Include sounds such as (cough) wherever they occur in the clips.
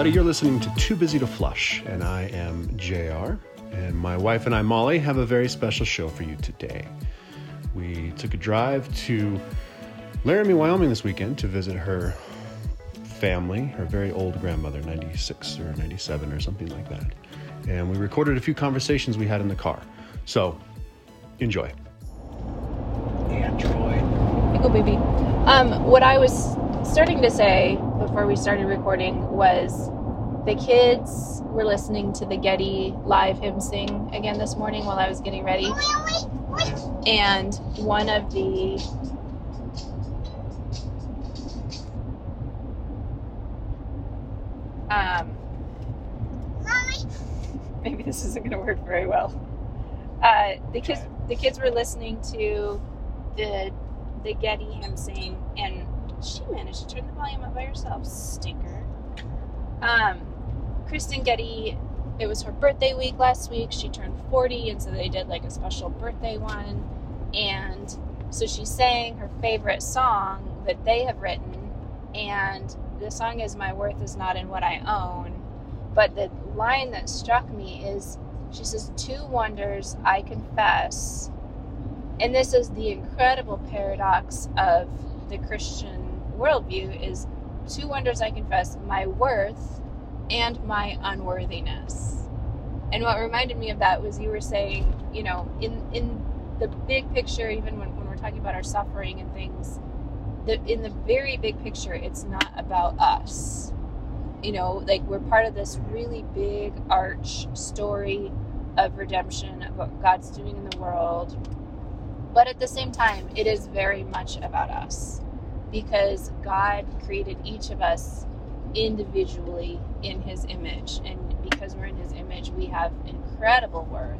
everybody. You're listening to Too Busy to Flush, and I am JR. And my wife and I, Molly, have a very special show for you today. We took a drive to Laramie, Wyoming this weekend to visit her family, her very old grandmother, 96 or 97 or something like that. And we recorded a few conversations we had in the car. So, enjoy. Android. Pickle baby. Um, what I was starting to say before we started recording was the kids were listening to the Getty live hymn sing again this morning while I was getting ready. And one of the um, maybe this isn't going to work very well. Uh, the kids, the kids were listening to the the Getty hymn sing, and she managed to turn the volume up by herself. Stinker. Um, Kristyn Getty, it was her birthday week last week. She turned 40, and so they did like a special birthday one. And so she sang her favorite song that they have written, and the song is My Worth Is Not in What I Own. But the line that struck me is she says, Two wonders I confess. And this is the incredible paradox of the Christian worldview is two wonders I confess, my worth and my unworthiness. And what reminded me of that was you were saying, you know, in in the big picture, even when, when we're talking about our suffering and things, the, in the very big picture, it's not about us. You know, like we're part of this really big arch story of redemption, of what God's doing in the world. But at the same time, it is very much about us because God created each of us individually in His image. And because we're in His image, we have incredible worth.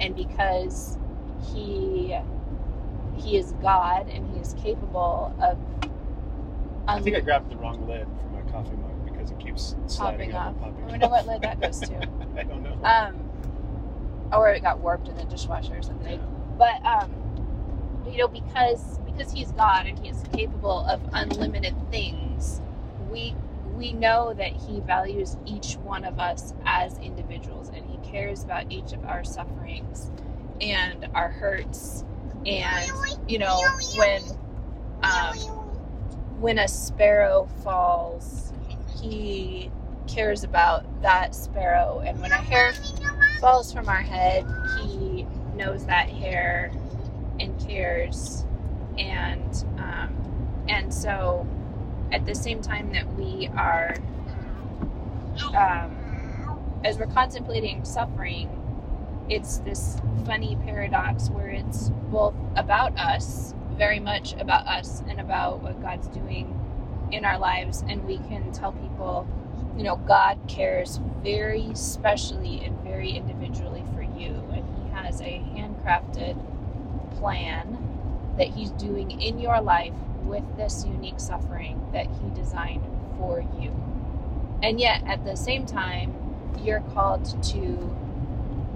And because He He is God and He is capable of. I think I grabbed the wrong lid for my coffee mug because it keeps sliding popping up. up. and popping I wonder what lid that goes to. (laughs) I don't know. um, or it got warped in the dishwasher or something. But um, you know, because because he's God and he is capable of unlimited things, we we know that he values each one of us as individuals, and he cares about each of our sufferings and our hurts, and you know when um, when a sparrow falls, he cares about that sparrow, and when a hair falls from our head, he knows that hair and and um, and so at the same time that we are, um, as we're contemplating suffering, it's this funny paradox where it's both about us, very much about us, and about what God's doing in our lives, and we can tell people you know, God cares very specially and very individually for you, and He has a handcrafted plan that He's doing in your life with this unique suffering that He designed for you. And yet, at the same time, you're called to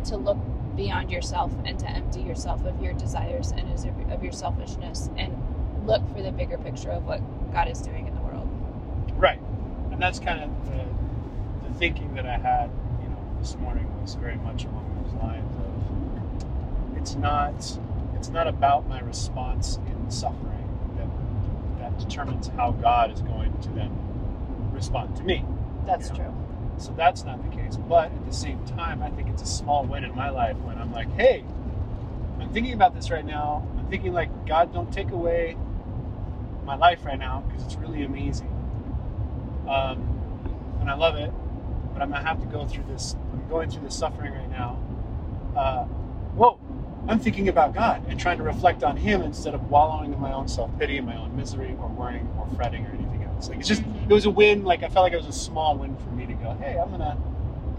to look beyond yourself and to empty yourself of your desires and of your selfishness and look for the bigger picture of what God is doing in the world. Right. And that's kind of the, the thinking that I had, you know, this morning was very much along those lines of it's not it's not about my response in suffering that that determines how God is going to then respond to me. That's Yeah. true. So that's not the case. But at the same time, I think it's a small win in my life when I'm like, hey, I'm thinking about this right now. I'm thinking like, God, don't take away my life right now because it's really amazing. Um, and I love it, but I'm gonna have to go through this. I'm going through this suffering right now. Uh, whoa, I'm thinking about God and trying to reflect on Him instead of wallowing in my own self pity and my own misery or worrying or fretting or anything else. Like it's just, it was a win. Like I felt like it was a small win for me to go, hey, I'm gonna.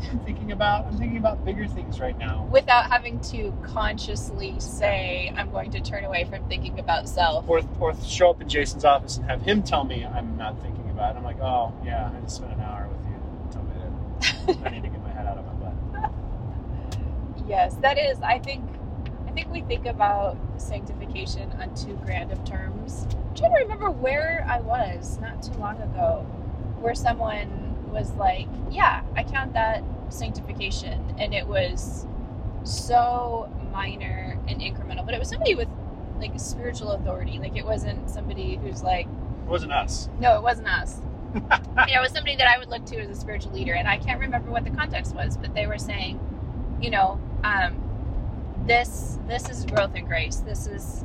I'm thinking about I'm thinking about bigger things right now. Without having to consciously say, I'm going to turn away from thinking about self. Or, or show up in Jason's office and have him tell me I'm not thinking about it. I'm like, oh yeah, I just spent an hour with you. Tell me that (laughs) I need to get my head out of my butt. Yes, that is. I think. I think we think about sanctification on too grand of terms. I'm trying to remember where I was not too long ago, where someone was like, yeah, I count that sanctification. And it was so minor and incremental, but it was somebody with like spiritual authority. Like it wasn't somebody who's like, It wasn't us. no, it wasn't us. you (laughs) know, it was somebody that I would look to as a spiritual leader. And I can't remember what the context was, but they were saying, you know, um, this this is growth in grace. This is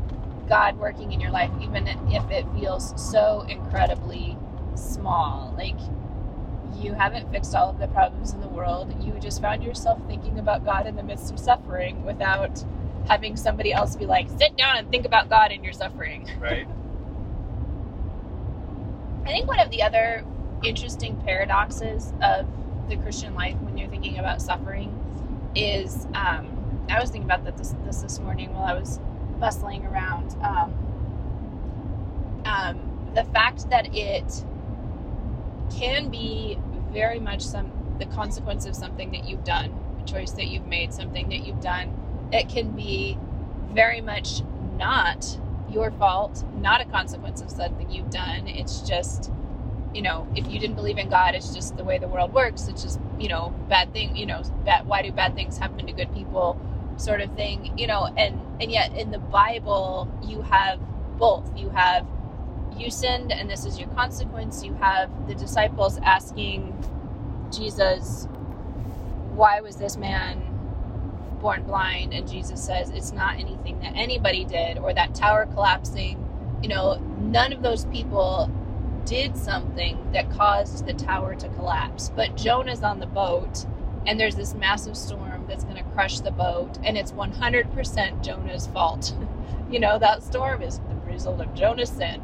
God working in your life, even if it feels so incredibly small. Like you haven't fixed all of the problems in the world. You just found yourself thinking about God in the midst of suffering without having somebody else be like, sit down and think about God in your suffering. (laughs) Right? I think one of the other interesting paradoxes of the Christian life when you're thinking about suffering is um, I was thinking about that this, this this morning while I was bustling around. Um, um, the fact that it can be very much some the consequence of something that you've done, a choice that you've made, something that you've done. It can be very much not your fault, not a consequence of something you've done. It's just, you know, if you didn't believe in God, it's just the way the world works. It's just, you know, bad thing, you know, bad, why do bad things happen to good people sort of thing, you know, and, and yet in the Bible, you have both. You have, you sinned and this is your consequence. You have the disciples asking Jesus, why was this man born blind and Jesus says it's not anything that anybody did or that tower collapsing you know none of those people did something that caused the tower to collapse but Jonah's on the boat and there's this massive storm that's going to crush the boat and it's 100% Jonah's fault (laughs) you know that storm is the result of Jonah's sin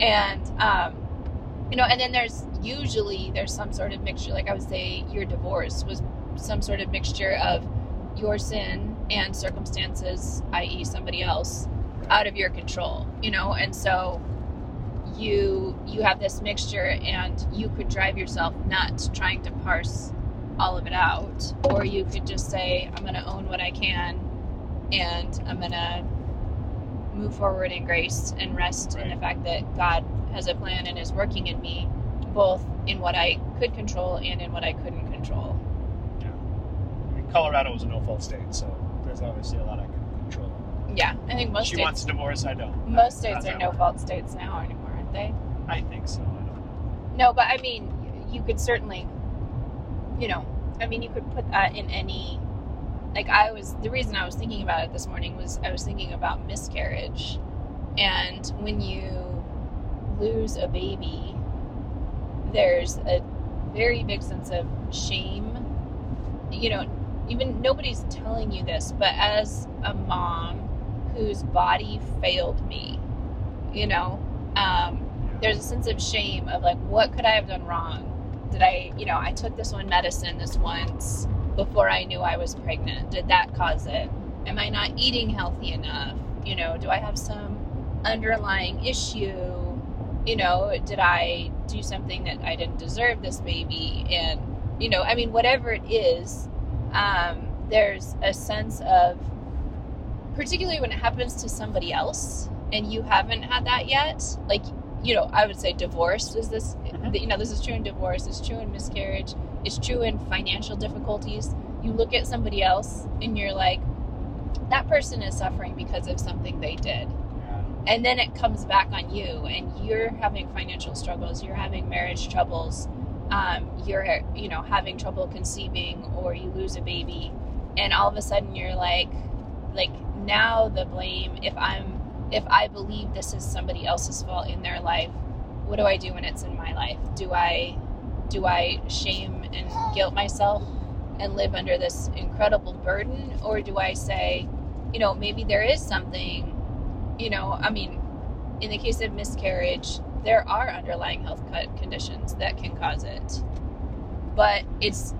and um you know and then there's usually there's some sort of mixture like I would say your divorce was some sort of mixture of your sin and circumstances, i.e., somebody else, out of your control. You know, and so you you have this mixture, and you could drive yourself nuts trying to parse all of it out, or you could just say, "I'm going to own what I can, and I'm going to move forward in grace and rest in the fact that God has a plan and is working in me, both in what I could control and in what I couldn't control." Yeah. I mean, Colorado was a no fault state, so there's obviously a lot I can control. Yeah, I think most she states wants a divorce, I don't. Most states are no fault states now anymore, aren't they? I think so. I don't know. No, but I mean, you could certainly, you know, I mean, you could put that in any. Like, I was, the reason I was thinking about it this morning was I was thinking about miscarriage. And when you lose a baby, there's a very big sense of shame. You know, even nobody's telling you this, but as a mom whose body failed me, you know, um, there's a sense of shame of like, what could I have done wrong? Did I, you know, I took this one medicine this once before I knew I was pregnant. Did that cause it? Am I not eating healthy enough? You know, do I have some underlying issue? You know, did I do something that I didn't deserve this baby? And, you know, I mean, whatever it is, um, there's a sense of, particularly when it happens to somebody else and you haven't had that yet, like, you know, I would say divorce is this, Mhm. you know, this is true in divorce, it's true in miscarriage, it's true in financial difficulties. You look at somebody else and you're like, that person is suffering because of something they did. Yeah. And then it comes back on you, and you're having financial struggles, you're having marriage troubles, um, you're, you know, having trouble conceiving, or you lose a baby, and all of a sudden you're like, like now the blame. If I'm, if I believe this is somebody else's fault in their life, what do I do when it's in my life? Do I, do I shame and guilt myself and live under this incredible burden, or do I say, you know, maybe there is something you know, I mean, in the case of miscarriage, there are underlying health conditions that can cause it, but it's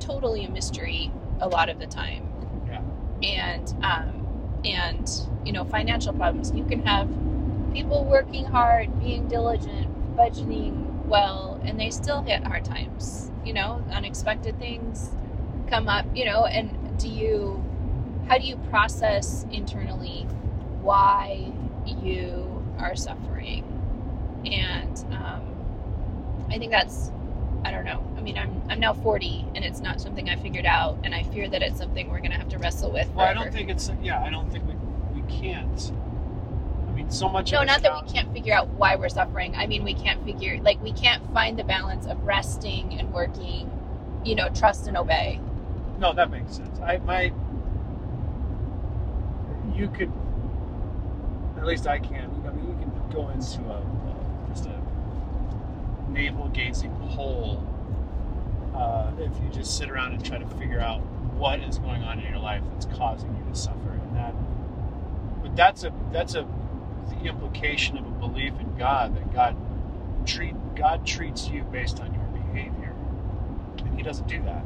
totally a mystery a lot of the time. Yeah. And um, and you know, financial problems. You can have people working hard, being diligent, budgeting well, and they still hit hard times. You know, unexpected things come up. You know, and do you? How do you process internally? why you are suffering. And um, I think that's, I don't know, mean, I'm I'm now 40, and it's not something I figured out, and I fear that it's something we're gonna have to wrestle with. Well, I don't think it's yeah. I don't think we we can't. I mean, so much. No, not that we can't figure out why we're suffering. I mean, we can't figure like we can't find the balance of resting and working. You know, trust and obey. No, that makes sense. I my you could at least I can. I mean, you can go into a, a just a navel gazing hole uh, if you just sit around and try to figure out what is going on in your life that's causing you to suffer, and that. But that's a that's a the implication of a belief in God that God treat God treats you based on your behavior, and He doesn't do that.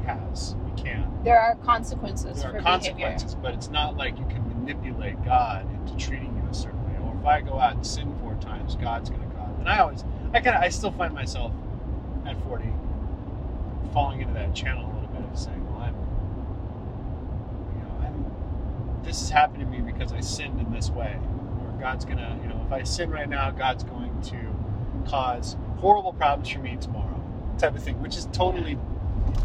He has. He can. There are consequences There are consequences, but it's not like you can manipulate God into treating you a certain way. Or if I go out and sin four times, God's going to cause. And I always, I kind of, I still find myself at 40 falling into that channel a little bit of saying, well, I'm, you know, I'm, this has happened to me because I sinned in this way. Or God's going to, you know, if I sin right now, God's going to cause horrible problems for me tomorrow, type of thing, which is totally.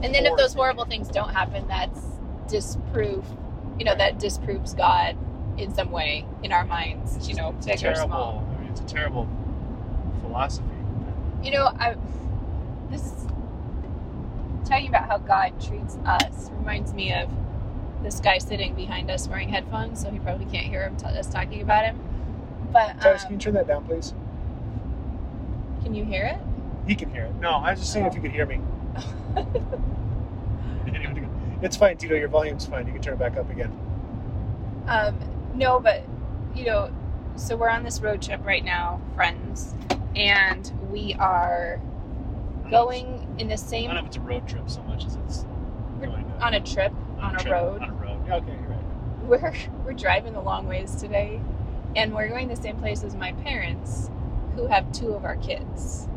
And then if those Or- horrible things don't happen, that's disproof. You know, that disproves God in some way in our minds. You know, it's a or terrible. small. I mean, it's a terrible philosophy. You know, I this talking about how God treats us reminds me of this guy sitting behind us wearing headphones, so he probably can't hear him t- us talking about him. But Titus, can um, you turn that down, please? can you hear it? He can hear it. No, I was just saying if you could hear me. (laughs) (laughs) it's fine, Tito. Your volume's fine. You can turn it back up again. Um, no, but you know, so we're on this road trip right now, friends, and we are going in the same. I don't know if it's a road trip so much as it's going to, on a trip on a trip, road. On a road. Okay, you're right. We're we're driving the long ways today, and we're going the same place as my parents, who have two of our kids.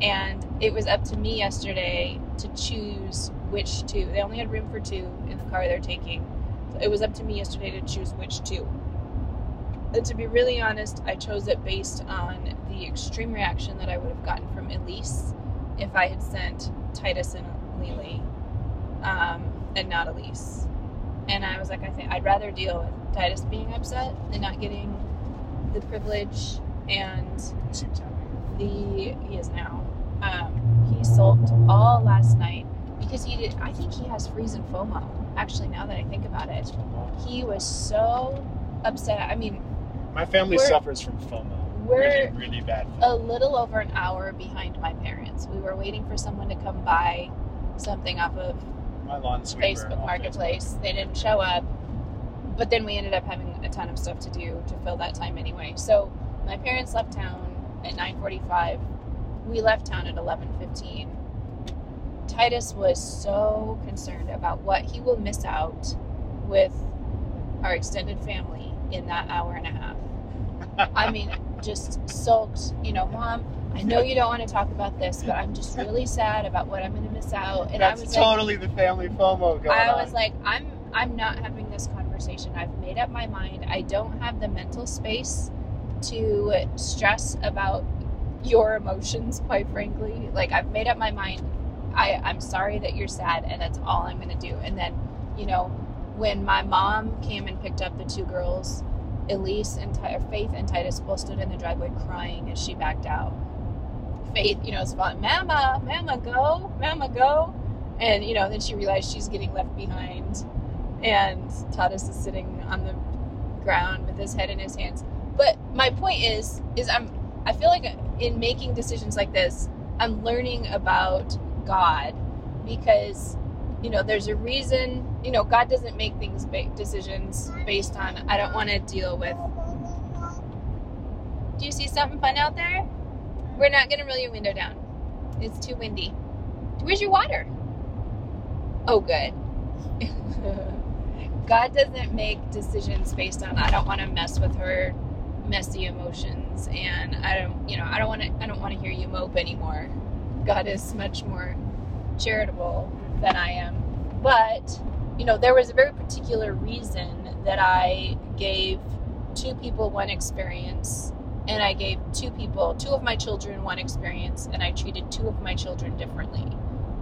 And it was up to me yesterday to choose which two. They only had room for two in the car they're taking. So it was up to me yesterday to choose which two. And to be really honest, I chose it based on the extreme reaction that I would have gotten from Elise if I had sent Titus and Lily, um, and not Elise. And I was like, I think I'd rather deal with Titus being upset than not getting the privilege and He the he is now. Um, he sulked all last night because he did. I think he has freeze and FOMO. Actually, now that I think about it, he was so upset. I mean, My family suffers from FOMO. We're really, really bad a little over an hour behind my parents. We were waiting for someone to come buy something off of My lawn. Facebook Marketplace. They didn't show up, but then we ended up having a ton of stuff to do to fill that time anyway. So my parents left town at 9:45. We left town at 11:15. Titus was so concerned about what he will miss out with our extended family in that hour and a half. I mean, just sulked. You know, mom. I know you don't want to talk about this, but I'm just really sad about what I'm going to miss out. And That's I was like, totally the family FOMO going I on. was like, I'm I'm not having this conversation. I've made up my mind. I don't have the mental space to stress about your emotions, quite frankly. Like I've made up my mind. I, I'm sorry that you're sad and that's all I'm gonna do. And then, you know, when my mom came and picked up the two girls, Elise and Faith and Titus both stood in the driveway crying as she backed out. Faith, you know, is fun, Mama, Mama, go, Mama, go. And, you know, then she realized she's getting left behind. And Titus is sitting on the ground with his head in his hands. But my point is, is I'm, I feel like in making decisions like this, I'm learning about God because, you know, there's a reason, you know, God doesn't make things, ba- decisions based on, I don't want to deal with. Do you see something fun out there? We're not going to roll your window down. It's too windy. Where's your water? Oh, good. (laughs) God doesn't make decisions based on I don't want to mess with her messy emotions and I don't you know I don't want to I don't want to hear you mope anymore. God is much more charitable than I am. But you know there was a very particular reason that I gave two people one experience and I gave two people, two of my children, one experience, and I treated two of my children differently.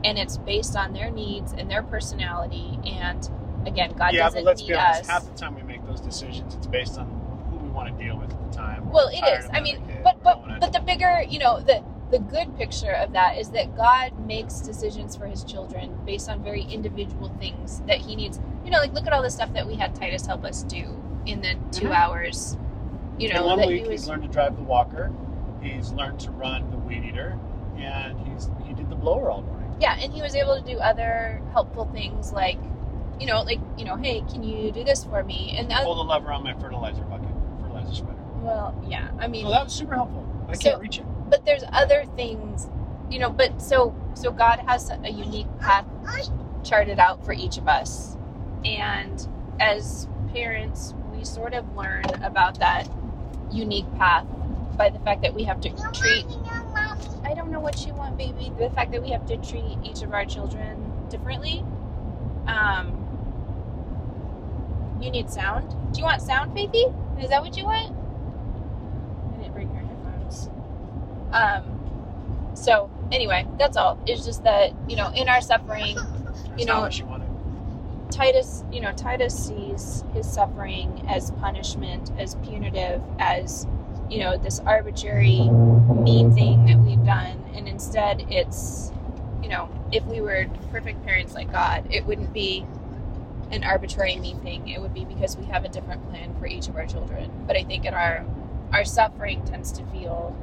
And it's based on their needs and their personality. And again, God yeah, doesn't Yeah, but let's need be honest. us. Half the time we make those decisions, it's based on who we want to deal with at the time. Well, it is. I mean, but but but the bigger, you know, the the good picture of that is that God makes decisions for His children based on very individual things that He needs. You know, like look at all the stuff that we had Titus help us do in the 2 Mhm. hours. You know, in one that week he was he's learned to drive the walker, he's learned to run the weed eater, and he's he did the blower all morning. yeah, and he was able to do other helpful things like, you know, like you know, hey, can you do this for me? And the Pull the lever on my fertilizer bucket, fertilizer spreader. well, yeah, I mean, that was super helpful. I So- can't reach it. But there's other things you know but so so god has a unique path charted out for each of us. And as parents we sort of learn about that unique path by the fact that we have to treat i don't know what you want baby the fact that we have to treat each of our children differently. Um you need sound? Do you want sound faithy is that what you want i didn't bring your headphones um so anyway that's all. It's just that you know in our suffering (laughs) you know- titus you know titus sees his suffering as punishment as punitive as you know this arbitrary mean thing that we've done. And instead it's you know if we were perfect parents like god it wouldn't be an arbitrary mean thing. It would be because we have a different plan for each of our children. But i think in our our suffering tends to feel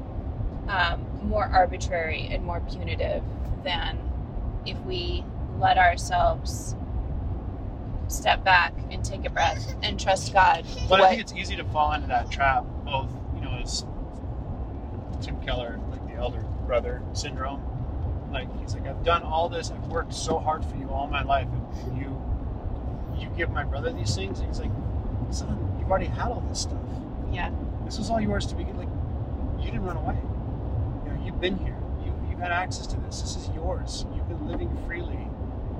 um, more arbitrary and more punitive than if we let ourselves step back and take a breath and trust God. But I think it's easy to fall into that trap, both, you know, as Tim Keller, like the elder brother syndrome. Like he's like, I've done all this, I've worked so hard for you all my life, and, and you you give my brother these things, and he's like, son, you've already had all this stuff. yeah, This was all yours to begin. Like, you didn't run away. You've been here. You you've had access to this. This is yours. You've been living freely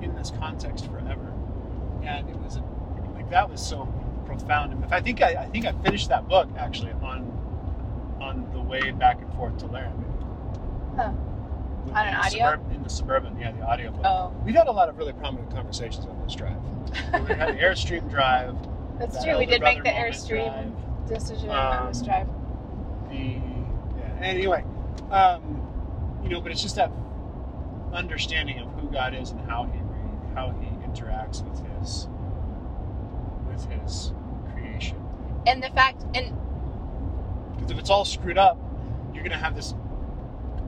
in this context forever. And it was a, like that was so profound. And I think I, I think I finished that book actually on on the way back and forth to Laramie. Huh. With- On an in the audio? Suburb- in the suburban, yeah, the audio book. oh, We've had a lot of really prominent conversations on this drive. (laughs) we had the Airstream drive. that's that true. We did make the Airstream drive. decision on this Um, drive. the yeah. Anyway, um, you know, but it's just that understanding of who God is and how he how he interacts with his with his creation. And the fact, and Because if it's all screwed up, you're gonna have this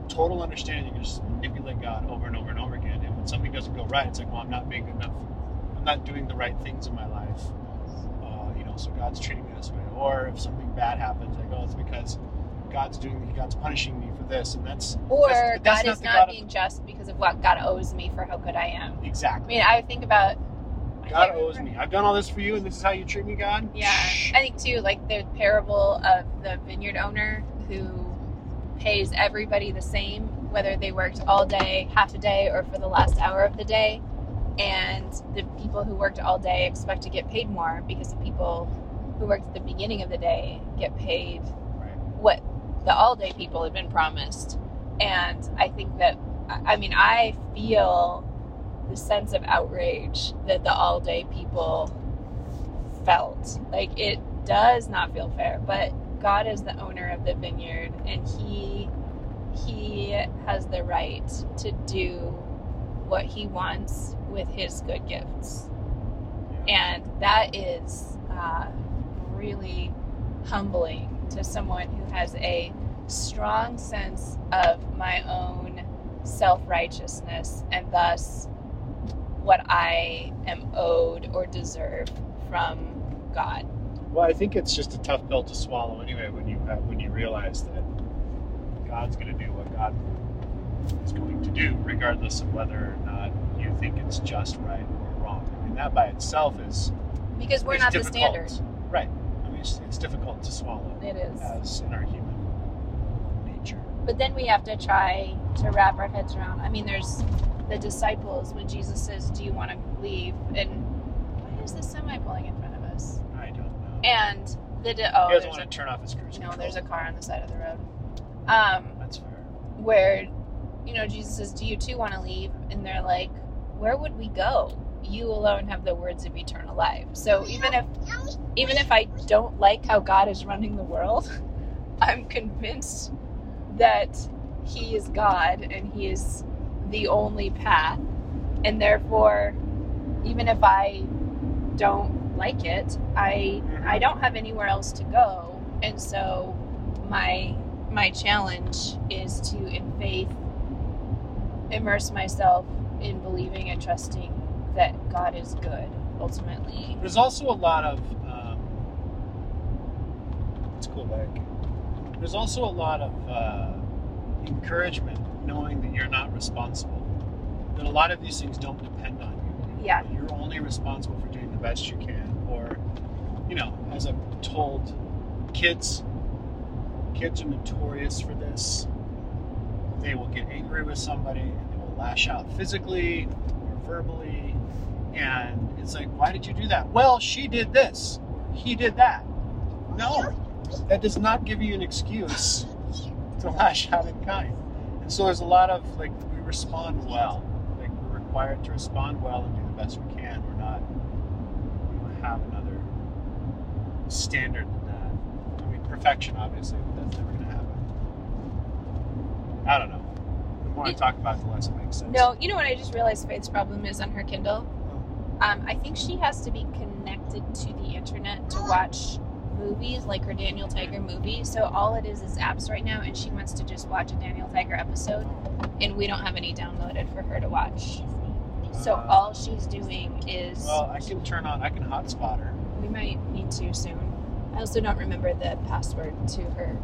total understanding. You're gonna just manipulate God over and over and over again. And when something doesn't go right, it's like, well, I'm not being enough. I'm not doing the right things in my life. Uh, you know, so God's treating me this way. Or if something bad happens, I go, it's because God's doing, God's punishing me for this, and that's or That's- that's God not is not God of- being just because of what God owes me for how good I am. Exactly. I mean, I think about God owes me. I've done all this for you, and this is how you treat me, God. Yeah. I think too, like the parable of the vineyard owner who pays everybody the same, whether they worked all day, half a day, or for the last hour of the day. And the people who worked all day expect to get paid more because the people who worked at the beginning of the day get paid Right. what the all day people have been promised. And I think that, I I mean, I feel the sense of outrage that the all day people felt. Like it does not feel fair, but God is the owner of the vineyard and he he has the right to do what he wants with his good gifts. And that is uh, really humbling to someone who has a strong sense of my own self righteousness and thus what I am owed or deserve from God. Well, I think it's just a tough pill to swallow anyway when you have, when you realize that God's going to do what God is going to do, regardless of whether or not you think it's just right or wrong. I mean, that by itself is Because we're is not the difficult. standard. right? It's, difficult to swallow It is. as in our human nature. But then we have to try to wrap our heads around. I mean, there's the disciples when Jesus says, Do you want to leave? And why is the semi pulling in front of us? I don't know. And The di- oh, he doesn't want to turn off his cruise a, no, there's a car on the side of the road. Um, That's fair. where you know Jesus says, "Do you too want to leave?" And they're like, "Where would we go? You alone have the words of eternal life." So even if even if I don't like how God is running the world, (laughs) I'm convinced that He is God and He is the only path, and therefore, even if I don't like it, I I don't have anywhere else to go, and so my my challenge is to, in faith, immerse myself in believing and trusting that God is good ultimately. There's also a lot of. Um, it's cool back. There's also a lot of uh, encouragement knowing that you're not responsible. That a lot of these things don't depend on you. Yeah. You're only responsible for doing the best you can. Or, you know, as I've told kids, kids are notorious for this. They will get angry with somebody and they will lash out physically or verbally. And it's like, why did you do that? Well, she did this. He did that. No, that does not give you an excuse (laughs) to lash out in kind. And so there's a lot of like we respond well. Like we're required to respond well and do the best we can. We're not we don't have another standard than that. I mean perfection obviously, but that's never gonna happen. I don't know. The more I talk about it, the less it makes sense. No, you know what I just realized Faith's problem is on her Kindle? Um, I think she has to be connected to the internet to watch movies like her Daniel Tiger movie. So all it is is apps right now, and she wants to just watch a Daniel Tiger episode, and we don't have any downloaded for her to watch. So Uh, all she's doing is Well, I can turn on I can hotspot her. we might need to soon. I also don't remember the password to her.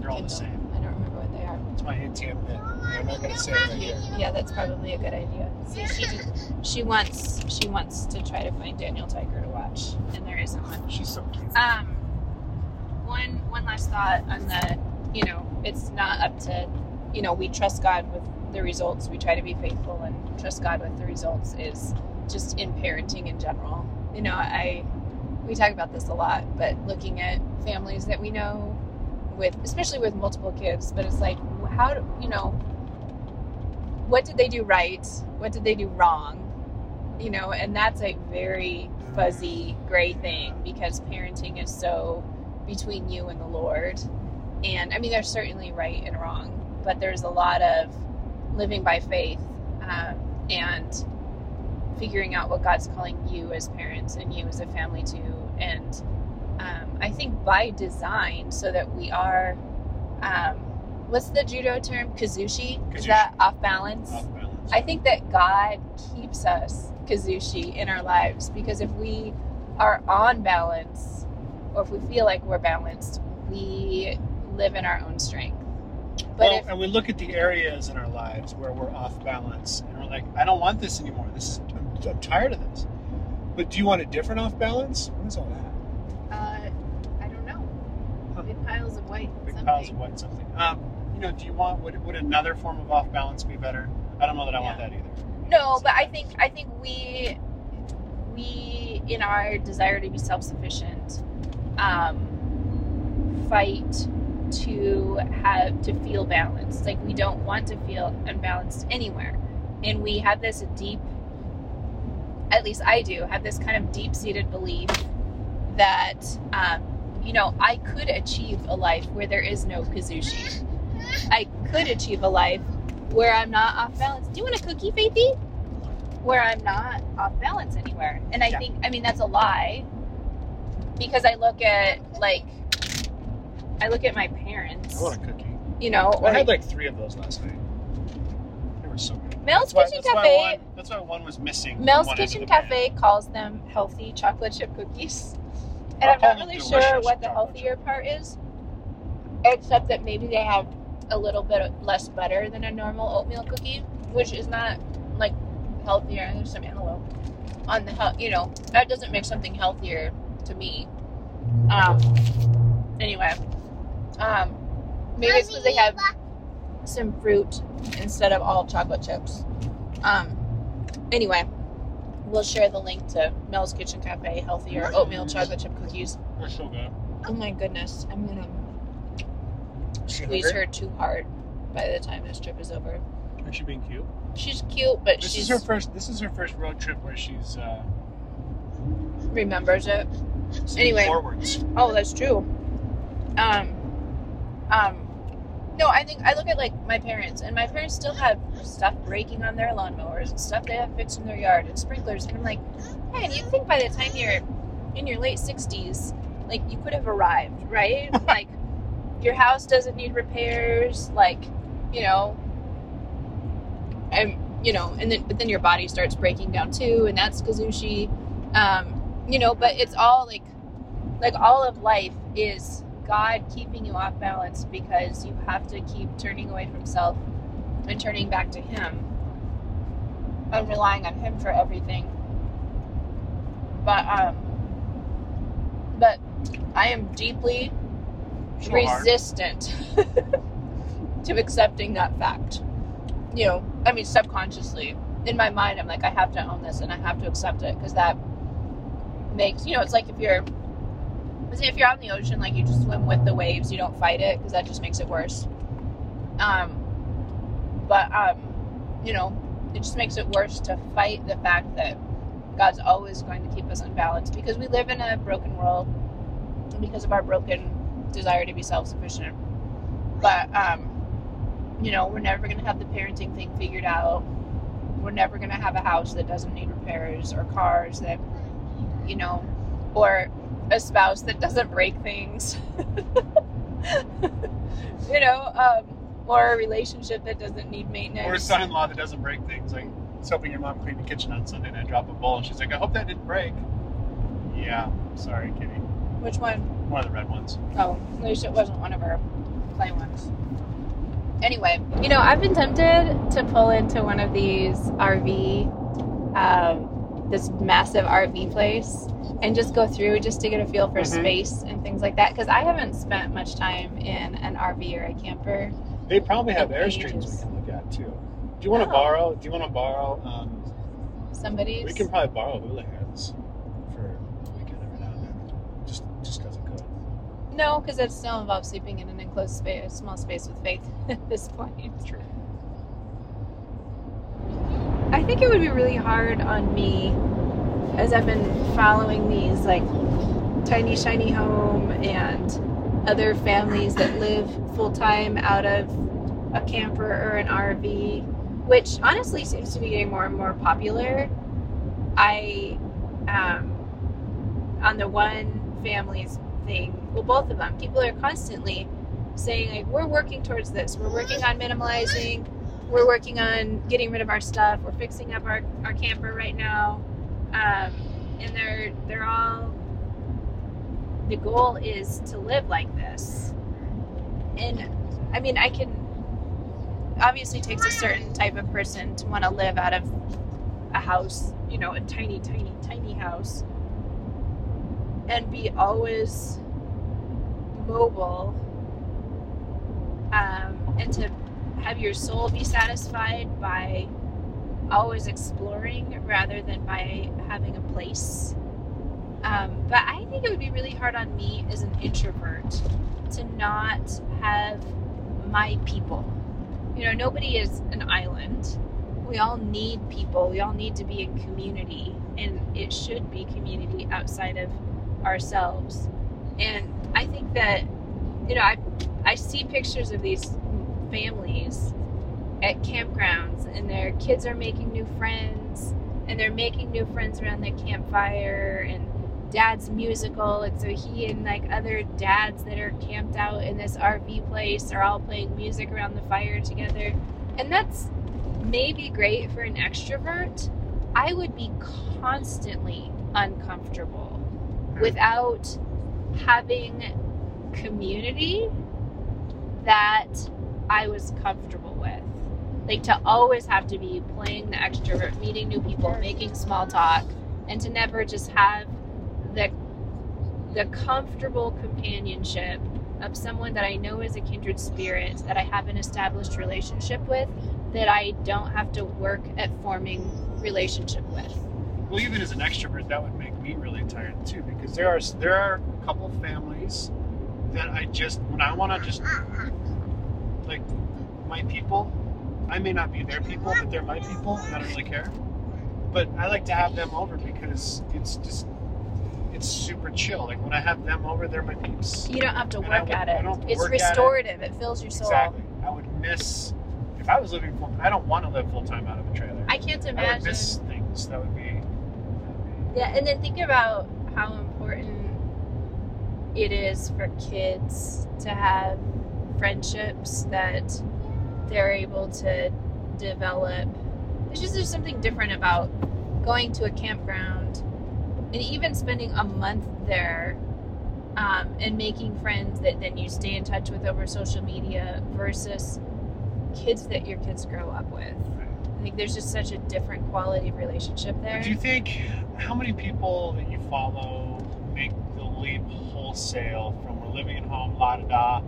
They're all the same. I don't remember what they are. It's my ATM pin. I'm not gonna say it here. Yeah, that's probably a good idea. So she she wants she wants to try to find Daniel Tiger to watch, and there isn't one. She's so cute. Um, one one last thought on the, you know, it's not up to, you know, we trust God with the results. We try to be faithful and trust God with the results. Is just in parenting in general. You know, I we talk about this a lot, but looking at families that we know with, especially with multiple kids, but it's like, how do you know? What did they do right? What did they do wrong? You know, and that's a very fuzzy gray thing because parenting is so between you and the Lord. And I mean, there's certainly right and wrong, but there's a lot of living by faith um, and figuring out what God's calling you as parents and you as a family to. And um, I think by design, so that we are, um, what's the judo term? Kazushi? Is that off balance? Off balance. I think that God keeps us kazushi in our lives because if we are on balance or if we feel like we're balanced, we live in our own strength. But well, if and we look at the areas in our lives where we're off balance, and we're like, I don't want this anymore. This is I'm, I'm tired of this. But do you want a different off balance? What is all that? uh, I don't know, Huh. big piles of white, Big something. piles of white something. Um, you know, do you want would, would another form of off balance be better? I don't know that I want that either. No, but I think I think we we in our desire to be self sufficient um, fight to have to feel balanced. Like we don't want to feel unbalanced anywhere, and we have this deep. At least I do have this kind of deep seated belief that um, you know I could achieve a life where there is no kazushi. I could achieve a life where I'm not off balance. Do you want a cookie, Faithy? Where I'm not off balance anywhere. And I Yeah. think, I mean, that's a lie because I look at, like, I look at my parents, I want a cookie. you know, I had like three of those last night. They were so good. Mel's That's why, Kitchen why Cafe. one, that's why one was missing. Mel's one end of Kitchen. Cafe calls them healthy chocolate chip cookies. And I'm not really sure what the healthier part is, except that maybe they have a little bit less butter than a normal oatmeal cookie, which is not like healthier. And There's some antelope on the health, you know, that doesn't make something healthier to me. Um, anyway, um, maybe it's because they have some fruit instead of all chocolate chips. Um, anyway, we'll share the link to Mel's Kitchen Cafe healthier oatmeal chocolate chip cookies. They're so good. Oh my goodness, I'm gonna squeeze her too hard by the time this trip is over. Is she being cute? She's cute, but This she is her first. This is her first road trip where she's uh, remembers it. Anyway. forwards. Oh, that's true. Um, um, no, I think I look at like my parents, and my parents still have stuff breaking on their lawnmowers and stuff they have fixed in their yard and sprinklers, and I'm like, man, you think by the time you're in your late sixties, like you could have arrived, right? (laughs) like your house doesn't need repairs, like you know, and you know, and then but then your body starts breaking down too, and that's kazushi. Um, you know, but it's all like like all of life is God keeping you off balance because you have to keep turning away from self and turning back to Him and relying on Him for everything. But um, but I am deeply hard. resistant (laughs) to accepting that fact. You know, I mean, subconsciously in my mind, I'm like, I have to own this and I have to accept it because that makes you know, it's like if you're say if you're out in the ocean, like you just swim with the waves, you don't fight it because that just makes it worse. Um, but um, you know, it just makes it worse to fight the fact that God's always going to keep us unbalanced because we live in a broken world because of our broken desire to be self-sufficient. But um, you know, we're never going to have the parenting thing figured out. We're never going to have a house that doesn't need repairs or cars that, you know, or a spouse that doesn't break things. (laughs) you know, um, or a relationship that doesn't need maintenance. Or a son-in-law that doesn't break things. Like, I was helping your mom clean the kitchen on Sunday, and I drop a bowl, and she's like, "I hope that didn't break." Yeah, sorry, Kitty. Which one? One of the red ones. Oh, at least it wasn't one of our play ones. Anyway, you know, I've been tempted to pull into one of these RV, um, this massive RV place, and just go through just to get a feel for Mhm. space and things like that. Because I haven't spent much time in an RV or a camper. They probably have airstreams we can look at too. Do you want to Oh. borrow? Do you want to borrow? Um, Somebody's. we can probably borrow hula hands for a weekend every now and then, just just because it could. No, because it still involves sleeping in an enclosed space, a small space with faith (laughs) at this point. True. I think it would be really hard on me as I've been following these like tiny shiny home and other families that live full time out of a camper or an RV, which honestly seems to be getting more and more popular. I um on the one family's thing, well both of them, people are constantly saying like we're working towards this. We're working on minimalizing we're working on getting rid of our stuff. We're fixing up our, our camper right now, um, and they're they're all. The goal is to live like this, and I mean I can. Obviously, takes a certain type of person to want to live out of a house, you know, a tiny, tiny, tiny house, and be always mobile, um, and to have your soul be satisfied by always exploring rather than by having a place. Um, but I think it would be really hard on me as an introvert to not have my people. You know, nobody is an island. We all need people. We all need to be in community, and it should be community outside of ourselves. And I think that, you know, I I see pictures of these families at campgrounds and their kids are making new friends and they're making new friends around the campfire and dad's musical and so he and like other dads that are camped out in this RV place are all playing music around the fire together. And that's maybe great for an extrovert. I would be constantly uncomfortable hmm. without having community that I was comfortable with. Like to always have to be playing the extrovert, meeting new people, making small talk, and to never just have the the comfortable companionship of someone that I know is a kindred spirit that I have an established relationship with that I don't have to work at forming relationship with. Well, even as an extrovert, that would make me really tired too, because there are there are a couple families that I just when I want to just like my people. I may not be their people, but they're my people, and I don't really care. But I like to have them over because it's just it's super chill. Like when I have them over, they're my peeps. You don't have to And work would- at it. It's at it. restorative. It. fills your soul. Exactly. I would miss if I was living full. I don't want to live full time out of a trailer. I can't imagine. I would miss things. That would be. that would be- Yeah, and then think about how important it is for kids to have friendships that they're able to develop. It's just there's something different about going to a campground and even spending a month there um, and making friends that then you stay in touch with over social media versus kids that your kids grow up with. I think there's just such a different quality of relationship there. Do you think how many people that you follow make the leap wholesale from we're living at home, la da da?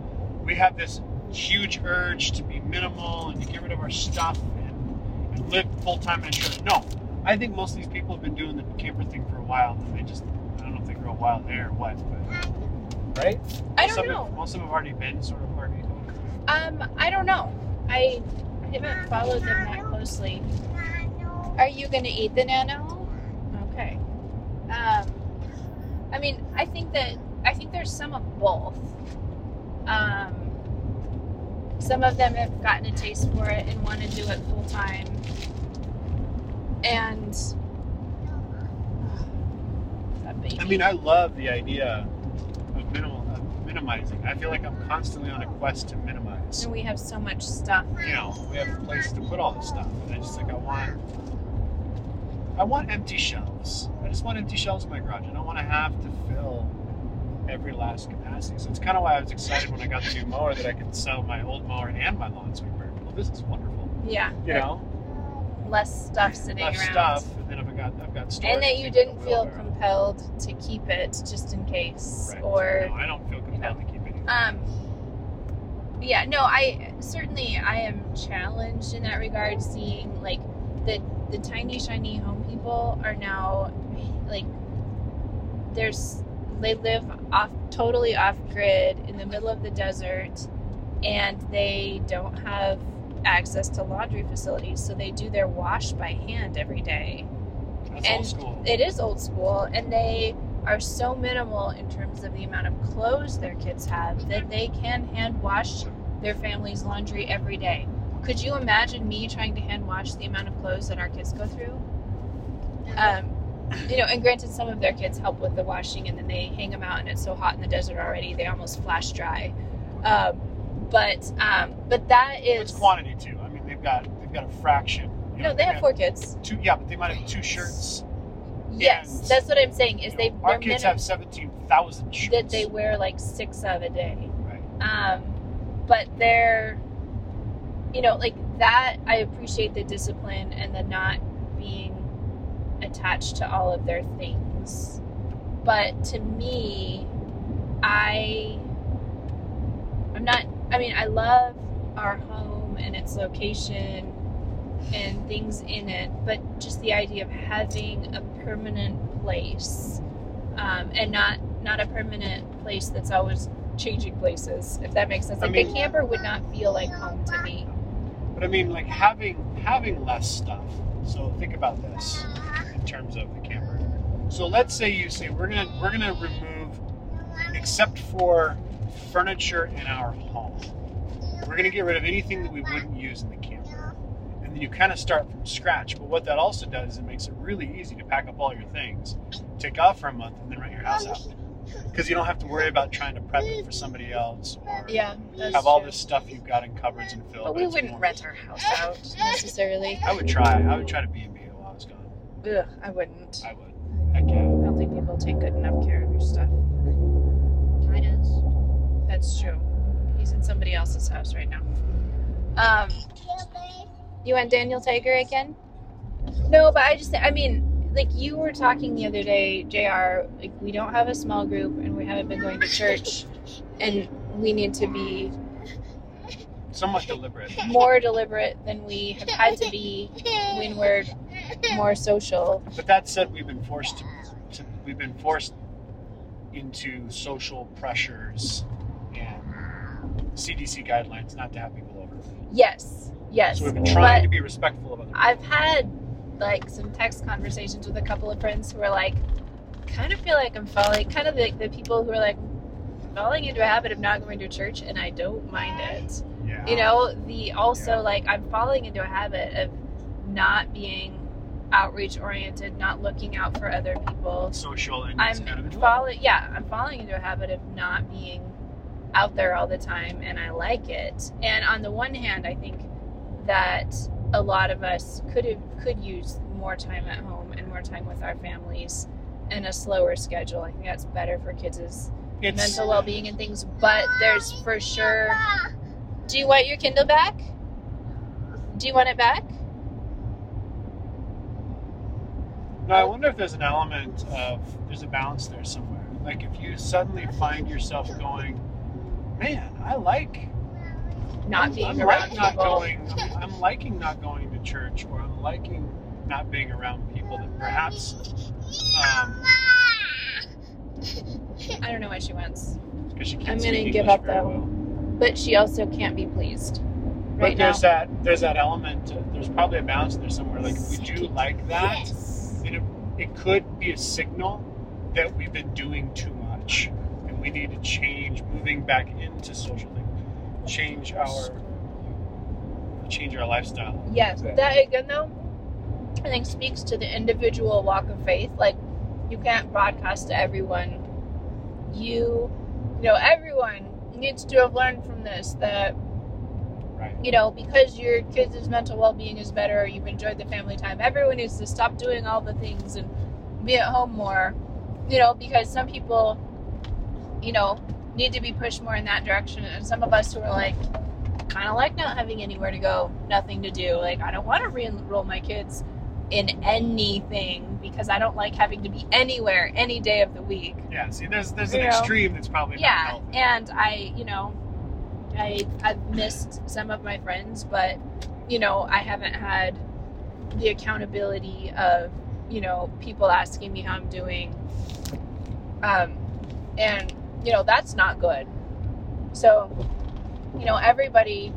We have this huge urge to be minimal and to get rid of our stuff and, and live full time in a trailer. No, I think most of these people have been doing the camper thing for a while, and they just I don't know if they grow wild there or what, but right? I Most don't of know. It, most of them have already been sort of already. Um, I don't know. I haven't followed them that closely. Are you going to eat the nano? Okay. Um, I mean, I think that I think there's some of both. Um, some of them have gotten a taste for it and want to do it full time, and. I mean, I love the idea of minimal of minimizing. I feel like I'm constantly on a quest to minimize. and we have so much stuff. You know, we have a place to put all this stuff, and I just like I want. I want empty shelves. I just want empty shelves in my garage. I don't want to have to fill every last capacity. So it's kind of why I was excited when I got the new mower that I could sell my old mower and my lawn sweeper. Well, this is wonderful. Yeah, You know, less stuff sitting less around. stuff, and then if I got I've got storage. and that you didn't feel compelled to keep it just in case Right. or no, I don't feel compelled to keep it. um yeah no i certainly i am challenged in that regard seeing like the the tiny shiny home people are now like there's they live off totally off grid in the middle of the desert and they don't have access to laundry facilities so they do their wash by hand every day That's and old school. it is old school and they are so minimal in terms of the amount of clothes their kids have that they can hand wash their family's laundry every day. Could you imagine me trying to hand wash the amount of clothes that our kids go through? Um, you know, and granted, some of their kids help with the washing, and then they hang them out, and it's so hot in the desert already they almost flash dry. Um, but um, but that It's quantity too. I mean, they've got they've got a fraction. You know, no, they have four kids. two. Yeah, but they might have two shirts. Yes, And, that's what I'm saying. Is they know, our kids have seventeen thousand shirts. that they wear like six of a day. Right. Um, but they're, you know, like that. I appreciate the discipline and the not attached to all of their things. But to me, I, I'm not. I mean, I love our home and its location and things in it, but just the idea of having a permanent place um, and not not a permanent place that's always changing places. If that makes sense, I like mean- the camper would not feel like home to me. But I mean, like having having less stuff. So think about this in terms of the camper. So let's say you say we're gonna we're gonna remove, except for furniture in our home, we're gonna get rid of anything that we wouldn't use in the camper, and then you kind of start from scratch. But what that also does is it makes it really easy to pack up all your things, take off for a month, and then rent your house out. Because you don't have to worry about trying to prep it for somebody else or Yeah, that's have all true. this stuff you've got in cupboards and filled. But we wouldn't more- rent our house out necessarily. I would try. I would try to be a B while I was gone. Ugh, I wouldn't. I would. Heck yeah. I don't think people take good enough care of your stuff. Ty does. That's true. He's in somebody else's house right now. Um, you want Daniel Tiger again? No, but I just, I mean, like you were talking the other day, Jr. Like we don't have a small group, and we haven't been going to church, and we need to be Somewhat deliberate. more deliberate than we have had to be when we're (laughs) more social. But that said, we've been forced to, to we've been forced into social pressures and CDC guidelines not to have people over. Yes, yes. So we've been trying But to be respectful of other people. I've had like some text conversations with a couple of friends who are like, kind of feel like I'm falling, kind of like the people who are like falling into a habit of not going to church, and I don't mind it. yeah. You know, the also Yeah. like I'm falling into a habit of not being outreach oriented, not looking out for other people. social and I'm kind falling, yeah, I'm falling into a habit of not being out there all the time, and I like it. And on the one hand, I think that a lot of us could have could use more time at home and more time with our families and a slower schedule. I think that's better for kids' it's, mental well being and things. But there's for sure. Do you want your Kindle back? Do you want it back? No, I wonder if there's an element of there's a balance there somewhere. Like if you suddenly find yourself going, man, I like Not I'm, being I'm around like people. not going. I'm, I'm liking not going to church, or I'm liking not being around people that perhaps. Um, I don't know why she wants, because she can't I'm gonna give English up, though. well. but she also can't be pleased But right now. there's that there's that element. uh, There's probably a balance there somewhere. Like if we do like that, then it, could be a signal that we've been doing too much, and we need to change, moving back into social things, change our change our lifestyle. Yes, that again though, I think speaks to the individual walk of faith. Like, you can't broadcast to everyone. You, you know, everyone needs to have learned from this that. You know because your kids' mental well-being is better, or you've enjoyed the family time. Everyone needs to stop doing all the things and be at home more. You know, because some people, you know, need to be pushed more in that direction, and some of us who are like kind of like not having anywhere to go, nothing to do. Like, I don't want to re enroll my kids in anything because I don't like having to be anywhere any day of the week. Yeah. See, there's there's an You know? extreme that's probably not Yeah, and I, you know, I I've missed some of my friends, but you know, I haven't had the accountability of you know people asking me how I'm doing, um, and you know that's not good. So, you know, everybody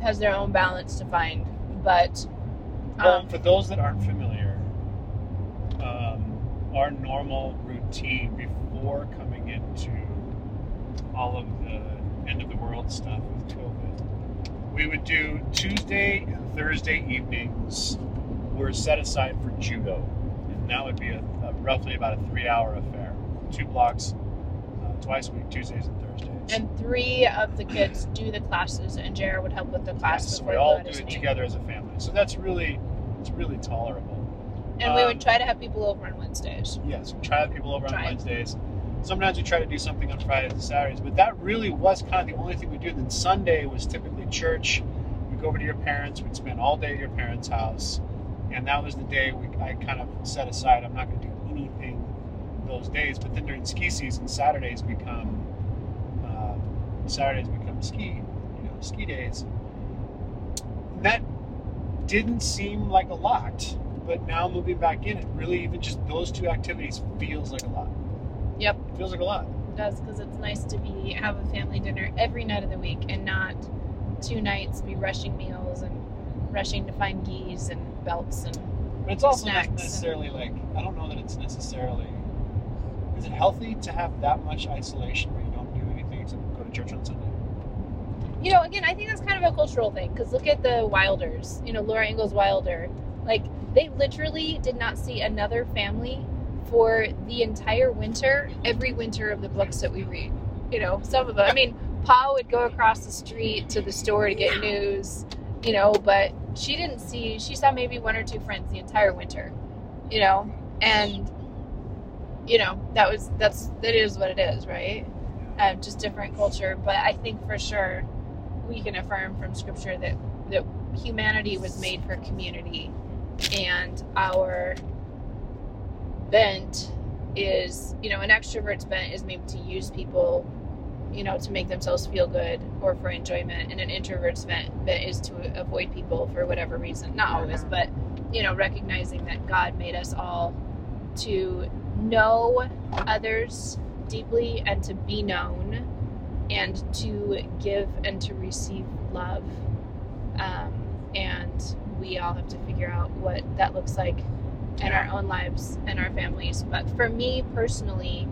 has their own balance to find, but Well, um, for those that aren't familiar, um, our normal routine before coming into all of the end of the world stuff with COVID, we would do Tuesday and Thursday evenings were set aside for judo, and that would be a, a roughly about a three-hour affair, two blocks, uh, twice a week, Tuesdays and Thursdays. and three of the kids do the classes, and Jared would help with the classes. Yes, so we all do it name. together as a family. So that's really, it's really tolerable. And we Um, would try to have people over on Wednesdays. Yes, we try to have people over on Wednesdays. Sometimes we try to do something on Fridays and Saturdays, but that really was kind of the only thing we do. Then Sunday was typically church. We'd go over to your parents. We'd spend all day at your parents' house, and that was the day we I kind of set aside. I'm not going to do anything those days. But then during ski season, Saturdays become uh, Saturdays become ski, you know, ski days. And that didn't seem like a lot, but now moving back in, it really even just those two activities feels like a lot. Yep. It feels like a lot. It does because it's nice to be have a family dinner every night of the week and not two nights be rushing meals and rushing to find gis and belts and But it's also not and- necessarily like I don't know that it's necessarily. Is it healthy to have that much isolation where you don't do anything except go to church on Sunday? you know again I think that's kind of a cultural thing because look at the Wilders you know Laura Ingalls Wilder like they literally did not see another family for the entire winter every winter of the books that we read you know some of them I mean Pa would go across the street to the store to get news you know but she didn't see she saw maybe one or two friends the entire winter you know and you know that was that's that is what it is right? Um, just different culture but i think for sure we can affirm from scripture that that humanity was made for community and our bent is you know an extrovert's bent is maybe to use people you know to make themselves feel good or for enjoyment and an introvert's bent, bent is to avoid people for whatever reason not always but you know recognizing that god made us all to know others deeply and to be known and to give and to receive love. Um, and we all have to figure out what that looks like in our own lives and our families. But for me personally,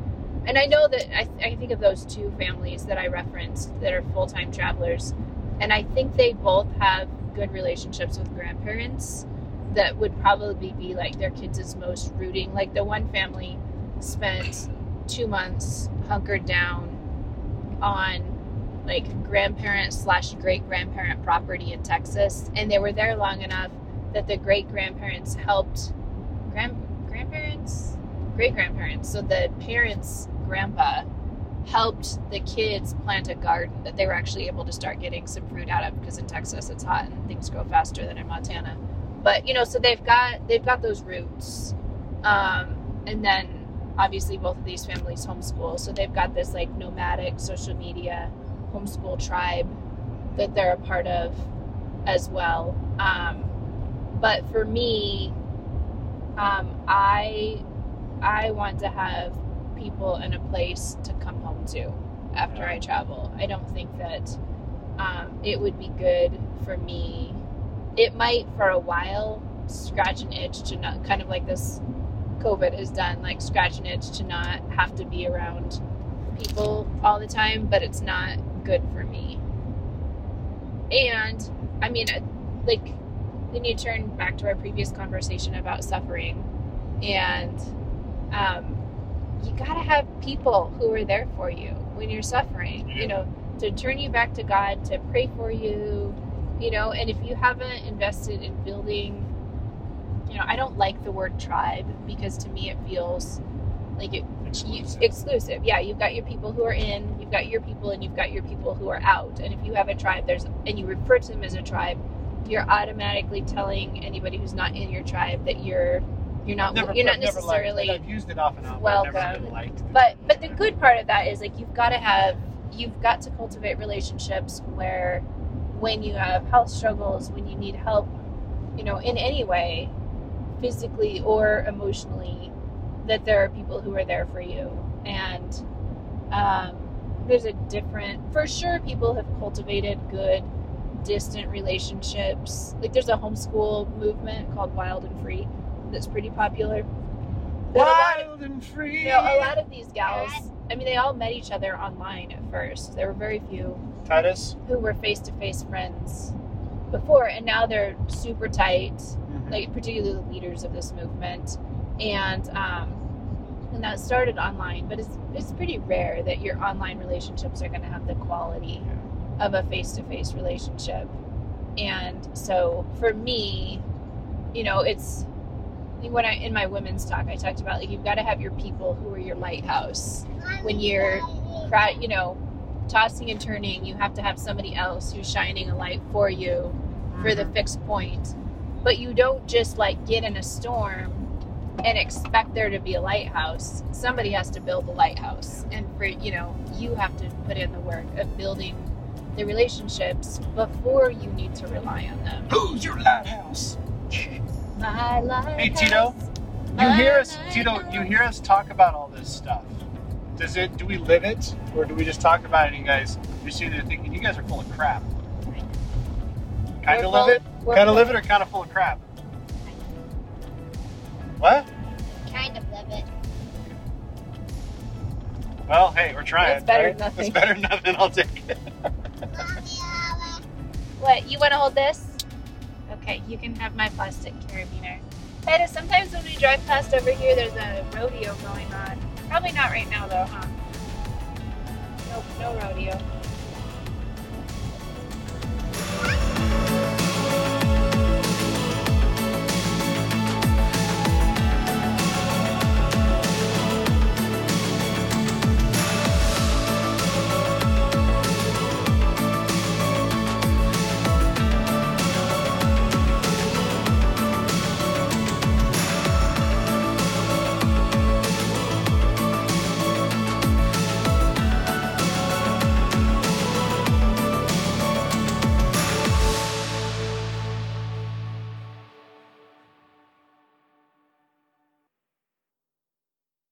and I know that I, th- I think of those two families that I referenced that are full time travelers, and I think they both have good relationships with grandparents that would probably be like their kids' most rooting. Like the one family spent two months hunkered down on like grandparent slash great grandparent property in Texas, and they were there long enough that the great grandparents helped grand grandparents great grandparents. So the parents' grandpa helped the kids plant a garden that they were actually able to start getting some fruit out of because in Texas it's hot and things grow faster than in Montana. But you know, so they've got they've got those roots, um, and then obviously both of these families homeschool, so they've got this like nomadic social media homeschool tribe that they're a part of as well. Um, but for me, um, I I want to have people in a place to come home to after I travel. I don't think that um, it would be good for me. It might for a while scratch an itch to not kind of like this COVID has done, like scratch an itch to not have to be around people all the time, but it's not good for me. And I mean, uh, like, then you turn back to our previous conversation about suffering, and um, you gotta have people who are there for you when you're suffering, you know, to turn you back to God, to pray for you, you know, and if you haven't invested in building, you know, I don't like the word tribe because to me it feels like it Exclusive. exclusive. Yeah, you've got your people who are in, you've got your people, and you've got your people who are out. And if you have a tribe, there's and you refer to them as a tribe, you're automatically telling anybody who's not in your tribe that you're you're not Never, you're not necessarily. I've used it off and on. but welcome. liked. But but the good part of that is like you've got to have you've got to cultivate relationships where when you have health struggles, when you need help, you know, in any way, physically or emotionally, that there are people who are there for you. And um, there's a different, for sure, people have cultivated good, distant relationships. Like there's a homeschool movement called Wild and Free that's pretty popular. Lot of- Wild and free. you know, a lot of these gals, I mean, they all met each other online at first. There were very few Titus. who were face to face friends before, and now they're super tight, Mhm. like particularly the leaders of this movement. And um, and that started online, but it's it's pretty rare that your online relationships are going to have the quality of a face to face relationship. And so for me, you know, it's when I in my women's talk, I talked about like you've got to have your people who are your lighthouse when you're cry, you know, tossing and turning, you have to have somebody else who's shining a light for you for the Mhm. fixed point. But you don't just like get in a storm and expect there to be a lighthouse. Somebody has to build the lighthouse. And for, you know, you have to put in the work of building the relationships before you need to rely on them. (gasps) Who's your lighthouse? My lighthouse. Hey, Tito. You hear us, Tito? You hear us talk about all this stuff? Does it? Do we live it, or do we just talk about it? And you guys, you're sitting there thinking you guys are full of crap. Kind of live it. Kind of live it, or kind of full of crap. What? Kind of live it. Well, hey, we're trying. It's better right? than nothing. It's better than nothing. I'll take it. (laughs) What, you want to hold this? Okay, you can have my plastic carabiner. Titus, sometimes when we drive past over here, there's a rodeo going on. Probably not right now, though, huh? Nope, no rodeo.